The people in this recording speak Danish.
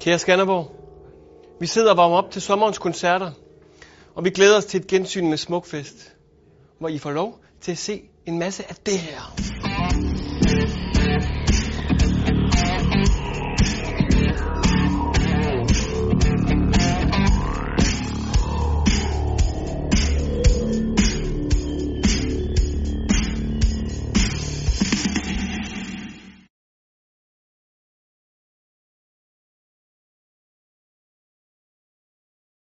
Kære Skanderborg, vi sidder og varmer op til sommerens koncerter, og vi glæder os til et gensyn med Smukfest, hvor I får lov til at se en masse af det her.